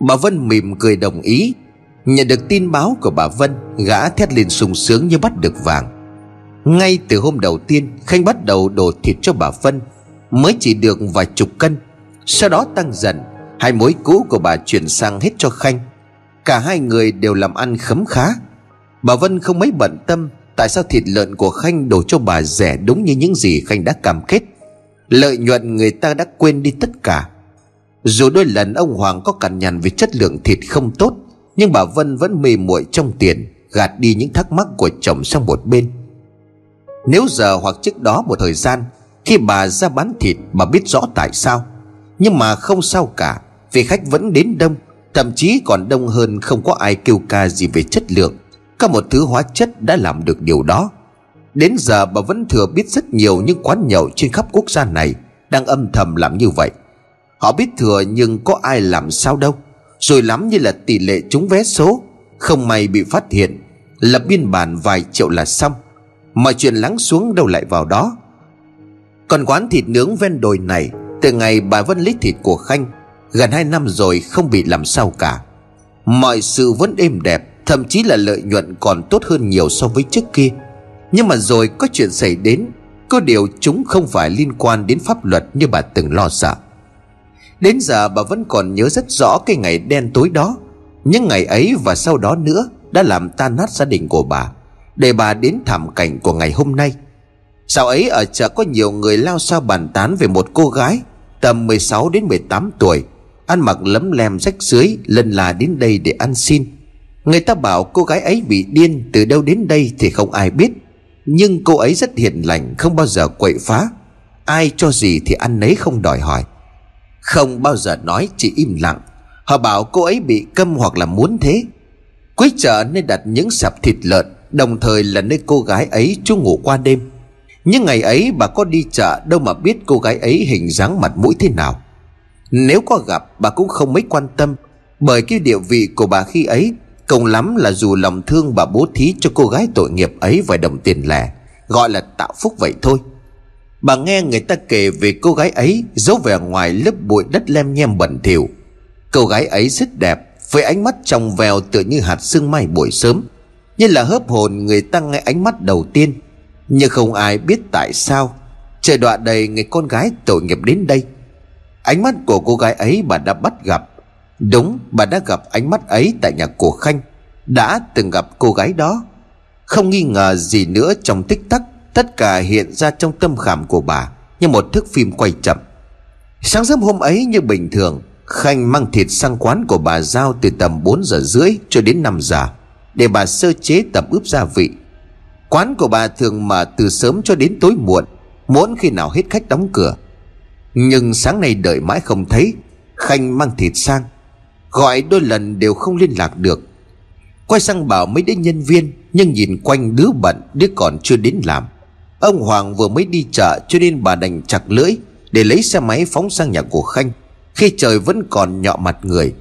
[SPEAKER 1] Bà Vân mỉm cười đồng ý, Nhận được tin báo của bà Vân, Gã thét lên sung sướng như bắt được vàng. Ngay từ hôm đầu tiên, Khanh bắt đầu đổ thịt cho bà Vân Mới chỉ được vài chục cân. Sau đó tăng dần, Hai mối cũ của bà chuyển sang hết cho Khanh. Cả hai người đều làm ăn khấm khá. Bà Vân không mấy bận tâm Tại sao thịt lợn của Khanh đổ cho bà rẻ đúng như những gì Khanh đã cam kết. Lợi nhuận người ta đã quên đi tất cả. Dù đôi lần ông Hoàng có cằn nhằn về chất lượng thịt không tốt, Nhưng bà Vân vẫn mê muội trong tiền, Gạt đi những thắc mắc của chồng sang một bên. Nếu giờ hoặc trước đó một thời gian, Khi bà ra bán thịt bà biết rõ tại sao, Nhưng mà không sao cả, Vì khách vẫn đến đông, Thậm chí còn đông hơn không có ai kêu ca gì về chất lượng, Có một thứ hóa chất đã làm được điều đó. Đến giờ bà vẫn thừa biết rất nhiều những quán nhậu trên khắp quốc gia này Đang âm thầm làm như vậy. Họ biết thừa nhưng có ai làm sao đâu, Rồi lắm như là tỷ lệ trúng vé số, Không may bị phát hiện, Lập biên bản vài triệu là xong. Mọi chuyện lắng xuống đâu lại vào đó. Còn quán thịt nướng ven đồi này, Từ ngày bà Vân lấy thịt của Khanh, Gần hai năm rồi không bị làm sao cả. Mọi sự vẫn êm đẹp, Thậm chí là lợi nhuận còn tốt hơn nhiều so với trước kia. Nhưng mà rồi có chuyện xảy đến, Có điều chúng không phải liên quan đến pháp luật như bà từng lo sợ. Đến giờ bà vẫn còn nhớ rất rõ cái ngày đen tối đó, Những ngày ấy và sau đó nữa Đã làm tan nát gia đình của bà. Để bà đến thảm cảnh của ngày hôm nay. Sau ấy ở chợ có nhiều người lao sao bàn tán về một cô gái Tầm 16 đến 18 tuổi, Ăn mặc lấm lem rách dưới Lần là đến đây để ăn xin. Người ta bảo cô gái ấy bị điên, Từ đâu đến đây thì không ai biết. Nhưng cô ấy rất hiền lành, Không bao giờ quậy phá. Ai cho gì thì ăn nấy không đòi hỏi. Không bao giờ nói chỉ im lặng. Họ bảo cô ấy bị câm hoặc là muốn thế. Cuối chợ nên đặt những sạp thịt lợn Đồng thời là nơi cô gái ấy trú ngủ qua đêm. Nhưng ngày ấy bà có đi chợ, Đâu mà biết cô gái ấy hình dáng mặt mũi thế nào. Nếu có gặp, bà cũng không mấy quan tâm, Bởi cái địa vị của bà khi ấy Cùng lắm là dù lòng thương bà bố thí cho cô gái tội nghiệp ấy vài đồng tiền lẻ, Gọi là tạo phúc vậy thôi. Bà nghe người ta kể về cô gái ấy Giấu vẻ ngoài lớp bụi đất lem nhem bẩn thỉu. Cô gái ấy rất đẹp, Với ánh mắt trong veo tựa như hạt sương mai buổi sớm. Như là hớp hồn người ta nghe ánh mắt đầu tiên. Nhưng không ai biết tại sao. Trời đọa đầy người con gái tội nghiệp đến đây. Ánh mắt của cô gái ấy bà đã bắt gặp. Đúng, bà đã gặp ánh mắt ấy tại nhà của Khanh. Đã từng gặp cô gái đó. Không nghi ngờ gì nữa trong tích tắc, Tất cả hiện ra trong tâm khảm của bà, Như một thước phim quay chậm. Sáng sớm hôm ấy như bình thường, Khanh mang thịt sang quán của bà Giao Từ tầm 4 giờ rưỡi cho đến 5 giờ. Để bà sơ chế tập ướp gia vị. Quán của bà thường mở từ sớm cho đến tối muộn, Muốn khi nào hết khách đóng cửa. Nhưng sáng nay đợi mãi không thấy, Khanh mang thịt sang, Gọi đôi lần đều không liên lạc được. Quay sang bảo mấy đứa nhân viên, Nhưng nhìn quanh đứa bận, Đứa còn chưa đến làm. Ông Hoàng vừa mới đi chợ cho nên bà đành chặt lưỡi Để lấy xe máy phóng sang nhà của Khanh. Khi trời vẫn còn nhọ mặt người,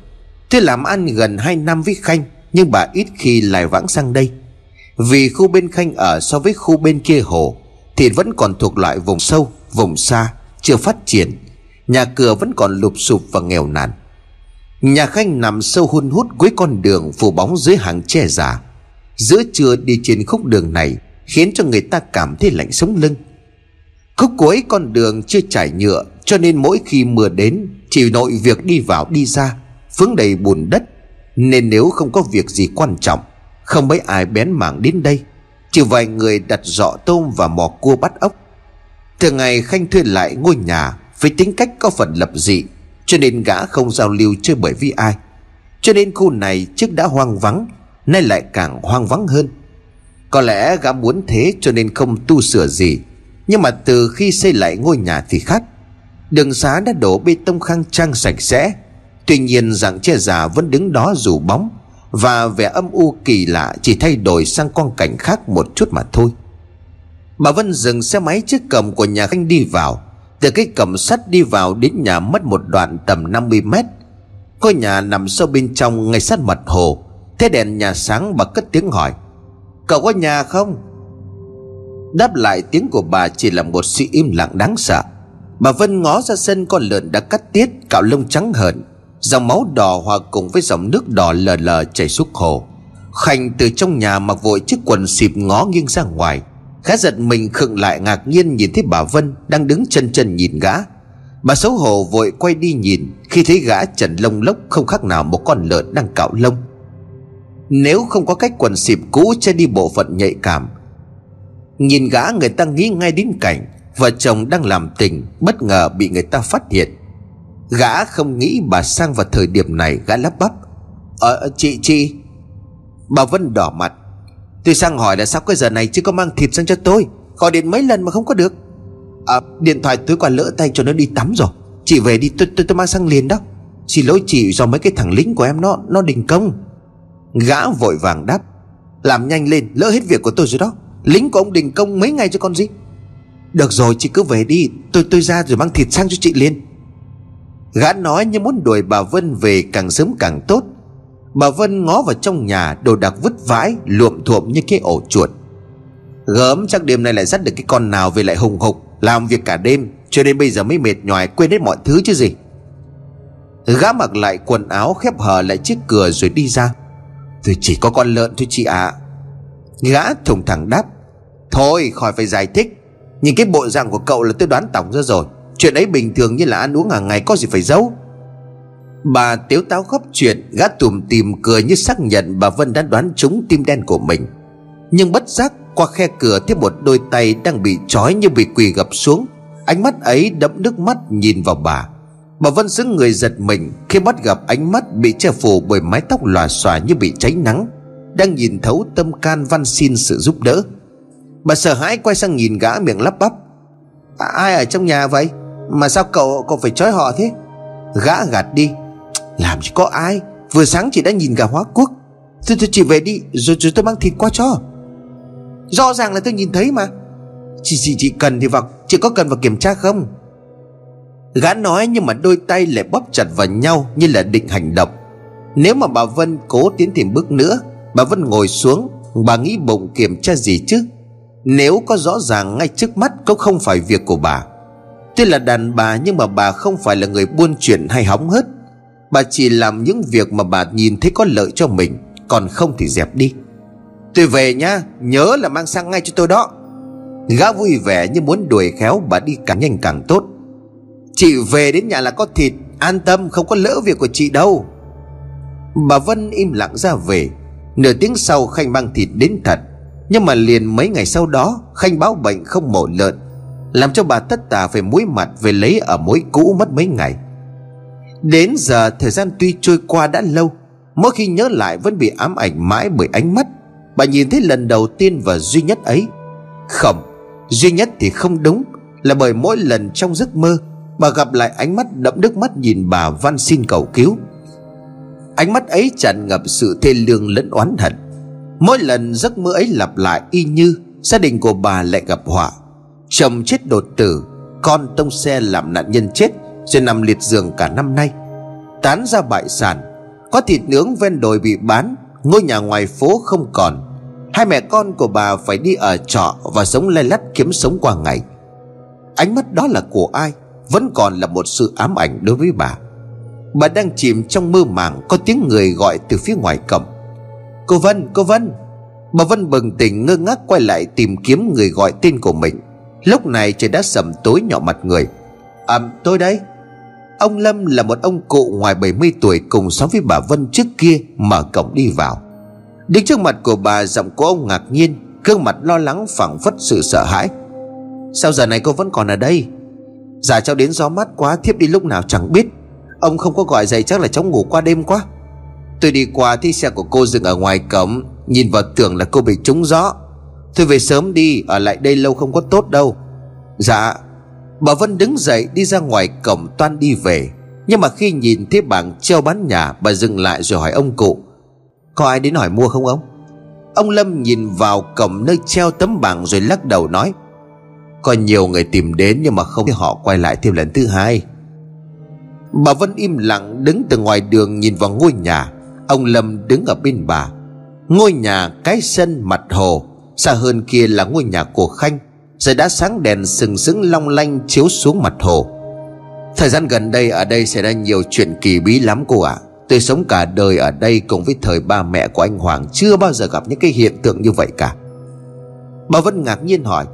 [SPEAKER 1] Thế làm ăn gần 2 năm với Khanh nhưng bà ít khi lại vãng sang đây. Vì khu bên Khanh ở so với khu bên kia hồ Thì vẫn còn thuộc loại vùng sâu, vùng xa Chưa phát triển. Nhà cửa vẫn còn lụp sụp và nghèo nàn. Nhà Khanh nằm sâu hun hút cuối con đường phủ bóng dưới hàng tre già. Giữa trưa đi trên khúc đường này Khiến cho người ta cảm thấy lạnh sống lưng. Khúc cuối con đường chưa trải nhựa Cho nên mỗi khi mưa đến Chỉ nội việc đi vào đi ra Vướng đầy bùn đất nên nếu không có việc gì quan trọng, Không mấy ai bén mảng đến đây. Chỉ vài người đặt dọ tôm và mò cua bắt ốc. Thường ngày Khanh thuê lại ngôi nhà Với tính cách có phần lập dị, Cho nên gã không giao lưu chơi bởi vì ai. Cho nên khu này trước đã hoang vắng, Nay lại càng hoang vắng hơn. Có lẽ gã muốn thế cho nên không tu sửa gì, Nhưng mà từ khi xây lại ngôi nhà thì khác. Đường xá đã đổ bê tông khang trang sạch sẽ Tuy nhiên dạng che già vẫn đứng đó dù bóng, Và vẻ âm u kỳ lạ chỉ thay đổi sang con cảnh khác một chút mà thôi. Bà Vân dừng xe máy trước cầm của nhà Khanh đi vào. Từ cái cầm sắt đi vào đến nhà mất một đoạn tầm 50 mét. Ngôi nhà nằm sâu bên trong ngay sát mặt hồ. Thế đèn nhà sáng, bà cất tiếng hỏi, Cậu có nhà không? Đáp lại tiếng của bà chỉ là một sự im lặng đáng sợ. Bà Vân ngó ra sân con lợn đã cắt tiết, Cạo lông trắng hờn. Dòng máu đỏ hòa cùng với dòng nước đỏ lờ lờ chảy xuống hồ. Khanh từ trong nhà mặc vội chiếc quần xịp ngó nghiêng ra ngoài. Khá giật mình khựng lại ngạc nhiên nhìn thấy bà Vân Đang đứng chân chân nhìn gã. Bà xấu hổ vội quay đi nhìn, Khi thấy gã trần lông lốc không khác nào một con lợn đang cạo lông. Nếu không có cách quần xịp cũ che đi bộ phận nhạy cảm. Nhìn gã người ta nghĩ ngay đến cảnh Vợ chồng đang làm tình, Bất ngờ bị người ta phát hiện. Gã không nghĩ bà sang vào thời điểm này Gã lắp bắp. Ờ chị chị. Bà Vân đỏ mặt. Tôi sang hỏi là sao cái giờ này chưa có mang thịt sang cho tôi. Gọi điện mấy lần mà không có được. À điện thoại tôi còn lỡ tay cho nó đi tắm rồi. Chị về đi tôi tôi, tôi mang sang liền đó. Xin lỗi chị do mấy cái thằng lính của em nó Nó đình công. Gã vội vàng đáp. Làm nhanh lên lỡ hết việc của tôi rồi đó. Lính của ông đình công mấy ngày cho con gì? Được rồi chị cứ về đi. Tôi tôi ra rồi mang thịt sang cho chị liền. Gã nói như muốn đuổi bà Vân về càng sớm càng tốt. Bà Vân ngó vào trong nhà, Đồ đạc vứt vãi, Luộm thuộm như cái ổ chuột. Gớm, chắc đêm nay lại dắt được cái con nào về lại hùng hục, Làm việc cả đêm, Cho nên bây giờ mới mệt nhòi quên hết mọi thứ chứ gì. Gã mặc lại quần áo, khép hờ lại chiếc cửa rồi đi ra. Tôi chỉ có con lợn thôi chị ạ. À. Gã thùng thẳng đáp, Thôi, khỏi phải giải thích. Nhìn cái bộ dạng của cậu là tôi đoán tổng ra rồi. Chuyện ấy bình thường như là ăn uống hàng ngày có gì phải giấu. Bà tiếu táo khóc chuyện Gã tùm tìm cười như xác nhận Bà Vân đã đoán trúng tim đen của mình. Nhưng bất giác qua khe cửa Thấy một đôi tay đang bị trói như bị quỳ gập xuống. Ánh mắt ấy đẫm nước mắt nhìn vào bà. Bà Vân xứng người giật mình Khi bắt gặp ánh mắt bị che phủ bởi mái tóc lòa xòa như bị cháy nắng Đang nhìn thấu tâm can văn xin sự giúp đỡ. Bà sợ hãi quay sang nhìn gã miệng lắp bắp. À, Ai ở trong nhà vậy? Mà sao cậu cậu phải trói họ thế? Gã gạt đi. Làm gì có ai? Vừa sáng chị đã nhìn gà hóa quốc. Thôi thôi, chị về đi, Rồi rồi tôi mang thịt qua cho. Rõ ràng là tôi nhìn thấy mà. Chị chị chị cần thì vào, Chị có cần vào kiểm tra không? Gã nói nhưng mà đôi tay lại bóp chặt vào nhau Như là định hành động. Nếu mà bà Vân cố tiến thêm bước nữa, Bà Vân ngồi xuống, Bà nghĩ bụng kiểm tra gì chứ? Nếu có rõ ràng ngay trước mắt, Cũng không phải việc của bà. Tuy là đàn bà nhưng mà bà không phải là người buôn chuyện hay hóng hớt. Bà chỉ làm những việc mà bà nhìn thấy có lợi cho mình, Còn không thì dẹp đi. Tôi về nhá, Nhớ là mang sang ngay cho tôi đó. Gã vui vẻ như muốn đuổi khéo Bà đi càng nhanh càng tốt. Chị về đến nhà là có thịt, An tâm, không có lỡ việc của chị đâu. Bà Vân im lặng ra về. Nửa tiếng sau Khanh mang thịt đến thật. Nhưng mà liền mấy ngày sau đó, Khanh báo bệnh không mổ lợn. Làm cho bà tất tả phải muối mặt về lấy ở mối cũ mất mấy ngày. Đến giờ thời gian tuy trôi qua đã lâu, Mỗi khi nhớ lại vẫn bị ám ảnh mãi bởi ánh mắt. Bà nhìn thấy lần đầu tiên và duy nhất ấy. Không, Duy nhất thì không đúng, Là bởi mỗi lần trong giấc mơ, Bà gặp lại ánh mắt đẫm nước mắt nhìn bà van xin cầu cứu. Ánh mắt ấy tràn ngập sự thê lương lẫn oán hận. Mỗi lần giấc mơ ấy lặp lại y như Gia đình của bà lại gặp họa. Chồng chết đột tử Con tông xe làm nạn nhân chết Rồi nằm liệt giường cả năm nay. Tán ra bại sản Có thịt nướng ven đồi bị bán Ngôi nhà ngoài phố không còn. Hai mẹ con của bà phải đi ở trọ Và sống lay lắt kiếm sống qua ngày. Ánh mắt đó là của ai Vẫn còn là một sự ám ảnh đối với bà. Bà đang chìm trong mơ màng Có tiếng người gọi từ phía ngoài cổng. Cô Vân, cô Vân. Bà Vân bừng tỉnh ngơ ngác quay lại tìm kiếm người gọi tên của mình. Lúc này trời đã sầm tối nhỏ mặt người. À tôi đây. Ông Lâm là một ông cụ ngoài 70 tuổi cùng sống với bà Vân trước kia mở cổng đi vào. Đứng trước mặt của bà, giọng của ông ngạc nhiên, Gương mặt lo lắng phảng phất sự sợ hãi. Sao giờ này cô vẫn còn ở đây? Dạ cháu đến gió mát quá, Thiếp đi lúc nào chẳng biết. Ông không có gọi dậy chắc là cháu ngủ qua đêm quá. Tôi đi qua thì xe của cô dừng ở ngoài cổng, Nhìn vào tưởng là cô bị trúng gió. Thôi về sớm đi, Ở lại đây lâu không có tốt đâu. Dạ Bà Vân đứng dậy đi ra ngoài cổng toan đi về. Nhưng mà khi nhìn thấy bảng treo bán nhà, Bà dừng lại rồi hỏi ông cụ, Có ai đến hỏi mua không ông? Ông Lâm nhìn vào cổng nơi treo tấm bảng rồi lắc đầu nói, Có nhiều người tìm đến nhưng mà không thấy họ quay lại thêm lần thứ hai. Bà Vân im lặng đứng từ ngoài đường nhìn vào ngôi nhà. Ông Lâm đứng ở bên bà. Ngôi nhà cái sân mặt hồ. Xa hơn kia là ngôi nhà của Khanh giờ đã sáng đèn sừng sững long lanh chiếu xuống mặt hồ. Thời gian gần đây ở đây xảy ra nhiều chuyện kỳ bí lắm cô ạ. À. Tôi sống cả đời ở đây cùng với thời ba mẹ của anh Hoàng Chưa bao giờ gặp những cái hiện tượng như vậy cả. Bà Vân ngạc nhiên hỏi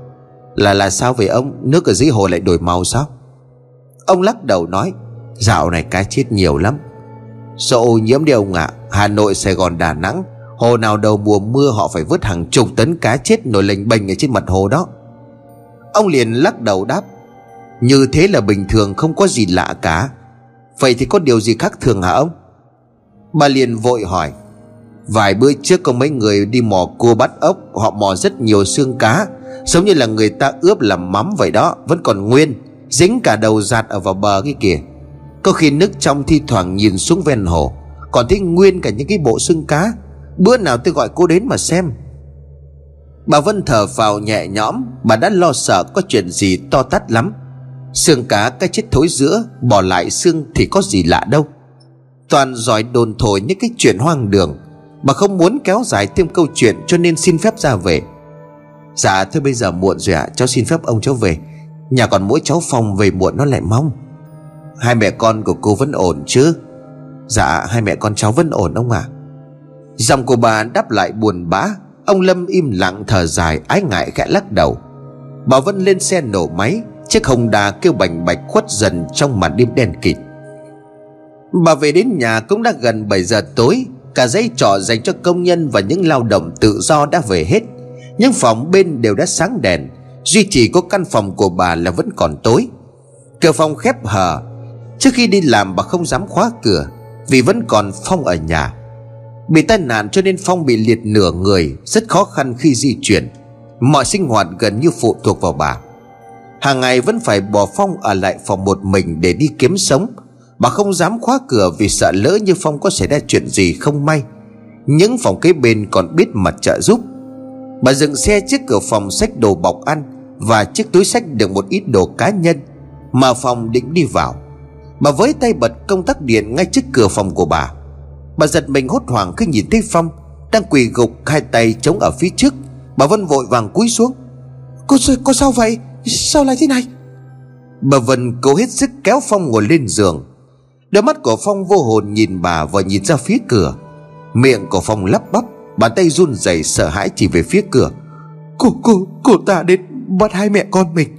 [SPEAKER 1] Là là sao về ông? Nước ở dưới hồ lại đổi màu sao? Ông lắc đầu nói Dạo này cá chết nhiều lắm. Sợ ô nhiễm đi ông ạ? À. Hà Nội, Sài Gòn, Đà Nẵng Hồ nào đầu mùa mưa họ phải vớt hàng chục tấn cá chết nổi lềnh bềnh ở trên mặt hồ đó. Ông liền lắc đầu đáp, Như thế là bình thường, không có gì lạ cả. Vậy thì có điều gì khác thường hả ông? Bà liền vội hỏi, Vài bữa trước có mấy người đi mò cua bắt ốc, Họ mò rất nhiều xương cá, Giống như là người ta ướp làm mắm vậy đó, Vẫn còn nguyên, Dính cả đầu giạt ở vào bờ cái kìa. Có khi nước trong thi thoảng nhìn xuống ven hồ, Còn thấy nguyên cả những cái bộ xương cá. Bữa nào tôi gọi cô đến mà xem. Bà Vân thở vào nhẹ nhõm Bà đã lo sợ có chuyện gì to tát lắm. Xương cá cái chết thối giữa Bỏ lại xương thì có gì lạ đâu. Toàn giỏi đồn thổi những cái chuyện hoang đường Bà không muốn kéo dài thêm câu chuyện Cho nên xin phép ra về. Dạ thôi bây giờ muộn rồi ạ à, Cháu xin phép ông cháu về. Nhà còn mỗi cháu phòng về muộn nó lại mong. Hai mẹ con của cô vẫn ổn chứ? Dạ hai mẹ con cháu vẫn ổn ông ạ. à? Giọng của bà đáp lại buồn bã. Ông Lâm im lặng thở dài, ái ngại khẽ lắc đầu. Bà Vân lên xe nổ máy, Chiếc hồng đà kêu bành bạch khuất dần trong màn đêm đen kịt. Bà về đến nhà cũng đã gần 7 giờ tối, Cả dây trọ dành cho công nhân và những lao động tự do đã về hết. Những phòng bên đều đã sáng đèn, Duy chỉ có căn phòng của bà là vẫn còn tối. Cửa phòng khép hờ. Trước khi đi làm, bà không dám khóa cửa, Vì vẫn còn Phong ở nhà. Bị tai nạn cho nên Phong bị liệt nửa người, Rất khó khăn khi di chuyển. Mọi sinh hoạt gần như phụ thuộc vào bà. Hàng ngày vẫn phải bỏ Phong ở lại phòng một mình để đi kiếm sống. Bà không dám khóa cửa vì sợ lỡ như Phong có xảy ra chuyện gì không may. Những phòng kế bên còn biết mặt trợ giúp. Bà dừng xe trước cửa phòng sách đồ bọc ăn Và chiếc túi sách được một ít đồ cá nhân Mà Phong định đi vào. Bà với tay bật công tắc điện ngay trước cửa phòng của bà. Bà giật mình hốt hoảng khi nhìn thấy Phong Đang quỳ gục hai tay chống ở phía trước. Bà Vân vội vàng cúi xuống. Cô, cô sao vậy? Sao lại thế này? Bà Vân cố hết sức kéo Phong ngồi lên giường. Đôi mắt của Phong vô hồn nhìn bà và nhìn ra phía cửa. Miệng của Phong lắp bắp Bàn tay run rẩy sợ hãi chỉ về phía cửa. Cô cô cô ta đến bắt hai mẹ con mình.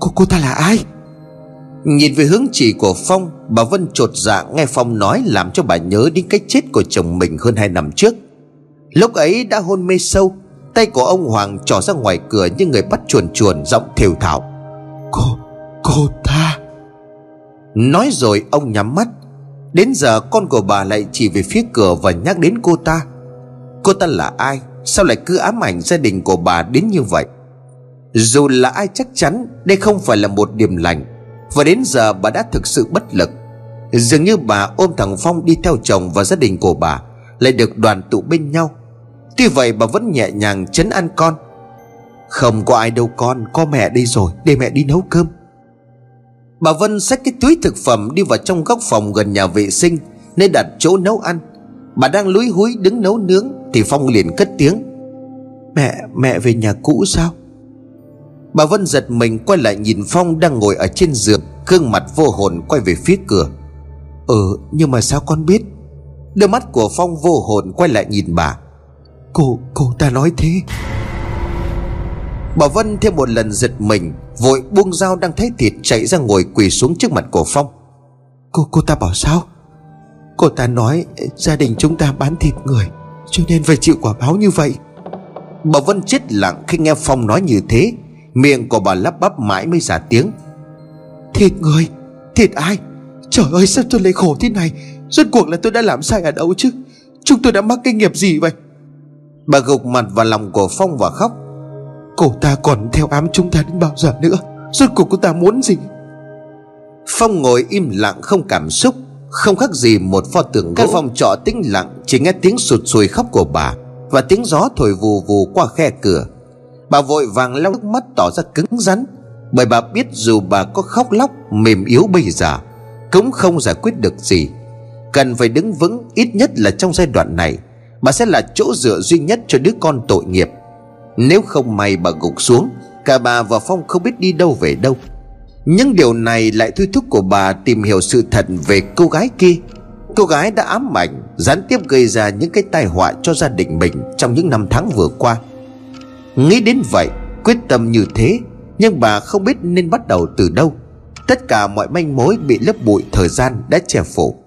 [SPEAKER 1] Cô cô ta là ai? Nhìn về hướng chỉ của Phong Bà Vân trột dạ nghe Phong nói Làm cho bà nhớ đến cái chết của chồng mình hơn hai năm trước. Lúc ấy đã hôn mê sâu Tay của ông Hoàng trỏ ra ngoài cửa Như người bắt chuồn chuồn giọng thều thảo Cô, cô ta Nói rồi ông nhắm mắt. Đến giờ con của bà lại chỉ về phía cửa Và nhắc đến cô ta. Cô ta là ai? Sao lại cứ ám ảnh gia đình của bà đến như vậy? Dù là ai chắc chắn Đây không phải là một điểm lành và đến giờ bà đã thực sự bất lực. Dường như bà ôm thằng Phong đi theo chồng và gia đình của bà Lại được đoàn tụ bên nhau. Tuy vậy bà vẫn nhẹ nhàng chấn an con. Không có ai đâu con Có mẹ đây rồi Để mẹ đi nấu cơm. Bà Vân xách cái túi thực phẩm đi vào trong góc phòng gần nhà vệ sinh Nên đặt chỗ nấu ăn. Bà đang lúi húi đứng nấu nướng Thì Phong liền cất tiếng. Mẹ, mẹ về nhà cũ sao? Bà Vân giật mình quay lại nhìn Phong đang ngồi ở trên giường Gương mặt vô hồn quay về phía cửa. Ừ nhưng mà sao con biết? Đôi mắt của Phong vô hồn quay lại nhìn bà. Cô, cô ta nói thế. Bà Vân thêm một lần giật mình Vội buông dao đang thấy thịt chạy ra ngồi quỳ xuống trước mặt của Phong. Cô, cô ta bảo sao? Cô ta nói gia đình chúng ta bán thịt người Cho nên phải chịu quả báo như vậy. Bà Vân chết lặng khi nghe Phong nói như thế Miệng của bà lắp bắp mãi mới ra tiếng. Thịt người, Thịt ai? Trời ơi, sao tôi lại khổ thế này? Rốt cuộc là tôi đã làm sai ở đâu chứ? Chúng tôi đã mắc cái nghiệp gì vậy? Bà gục mặt vào lòng của Phong và khóc. Cô ta còn theo ám chúng ta đến bao giờ nữa? Rốt cuộc cô ta muốn gì? Phong ngồi im lặng không cảm xúc, Không khác gì một pho tượng gỗ. Căn phòng trọ tĩnh lặng, Chỉ nghe tiếng sụt sùi khóc của bà Và tiếng gió thổi vù vù qua khe cửa. Bà vội vàng lau nước mắt tỏ ra cứng rắn. Bởi bà biết dù bà có khóc lóc, Mềm yếu bây giờ, Cũng không giải quyết được gì. Cần phải đứng vững ít nhất là trong giai đoạn này, Bà sẽ là chỗ dựa duy nhất cho đứa con tội nghiệp. Nếu không may bà gục xuống, Cả bà và Phong không biết đi đâu về đâu. Những điều này lại thôi thúc của bà tìm hiểu sự thật về cô gái kia. Cô gái đã ám ảnh, Gián tiếp gây ra những cái tai họa cho gia đình mình Trong những năm tháng vừa qua. Nghĩ đến vậy, Quyết tâm như thế, Nhưng bà không biết nên bắt đầu từ đâu. Tất cả mọi manh mối bị lớp bụi thời gian đã che phủ.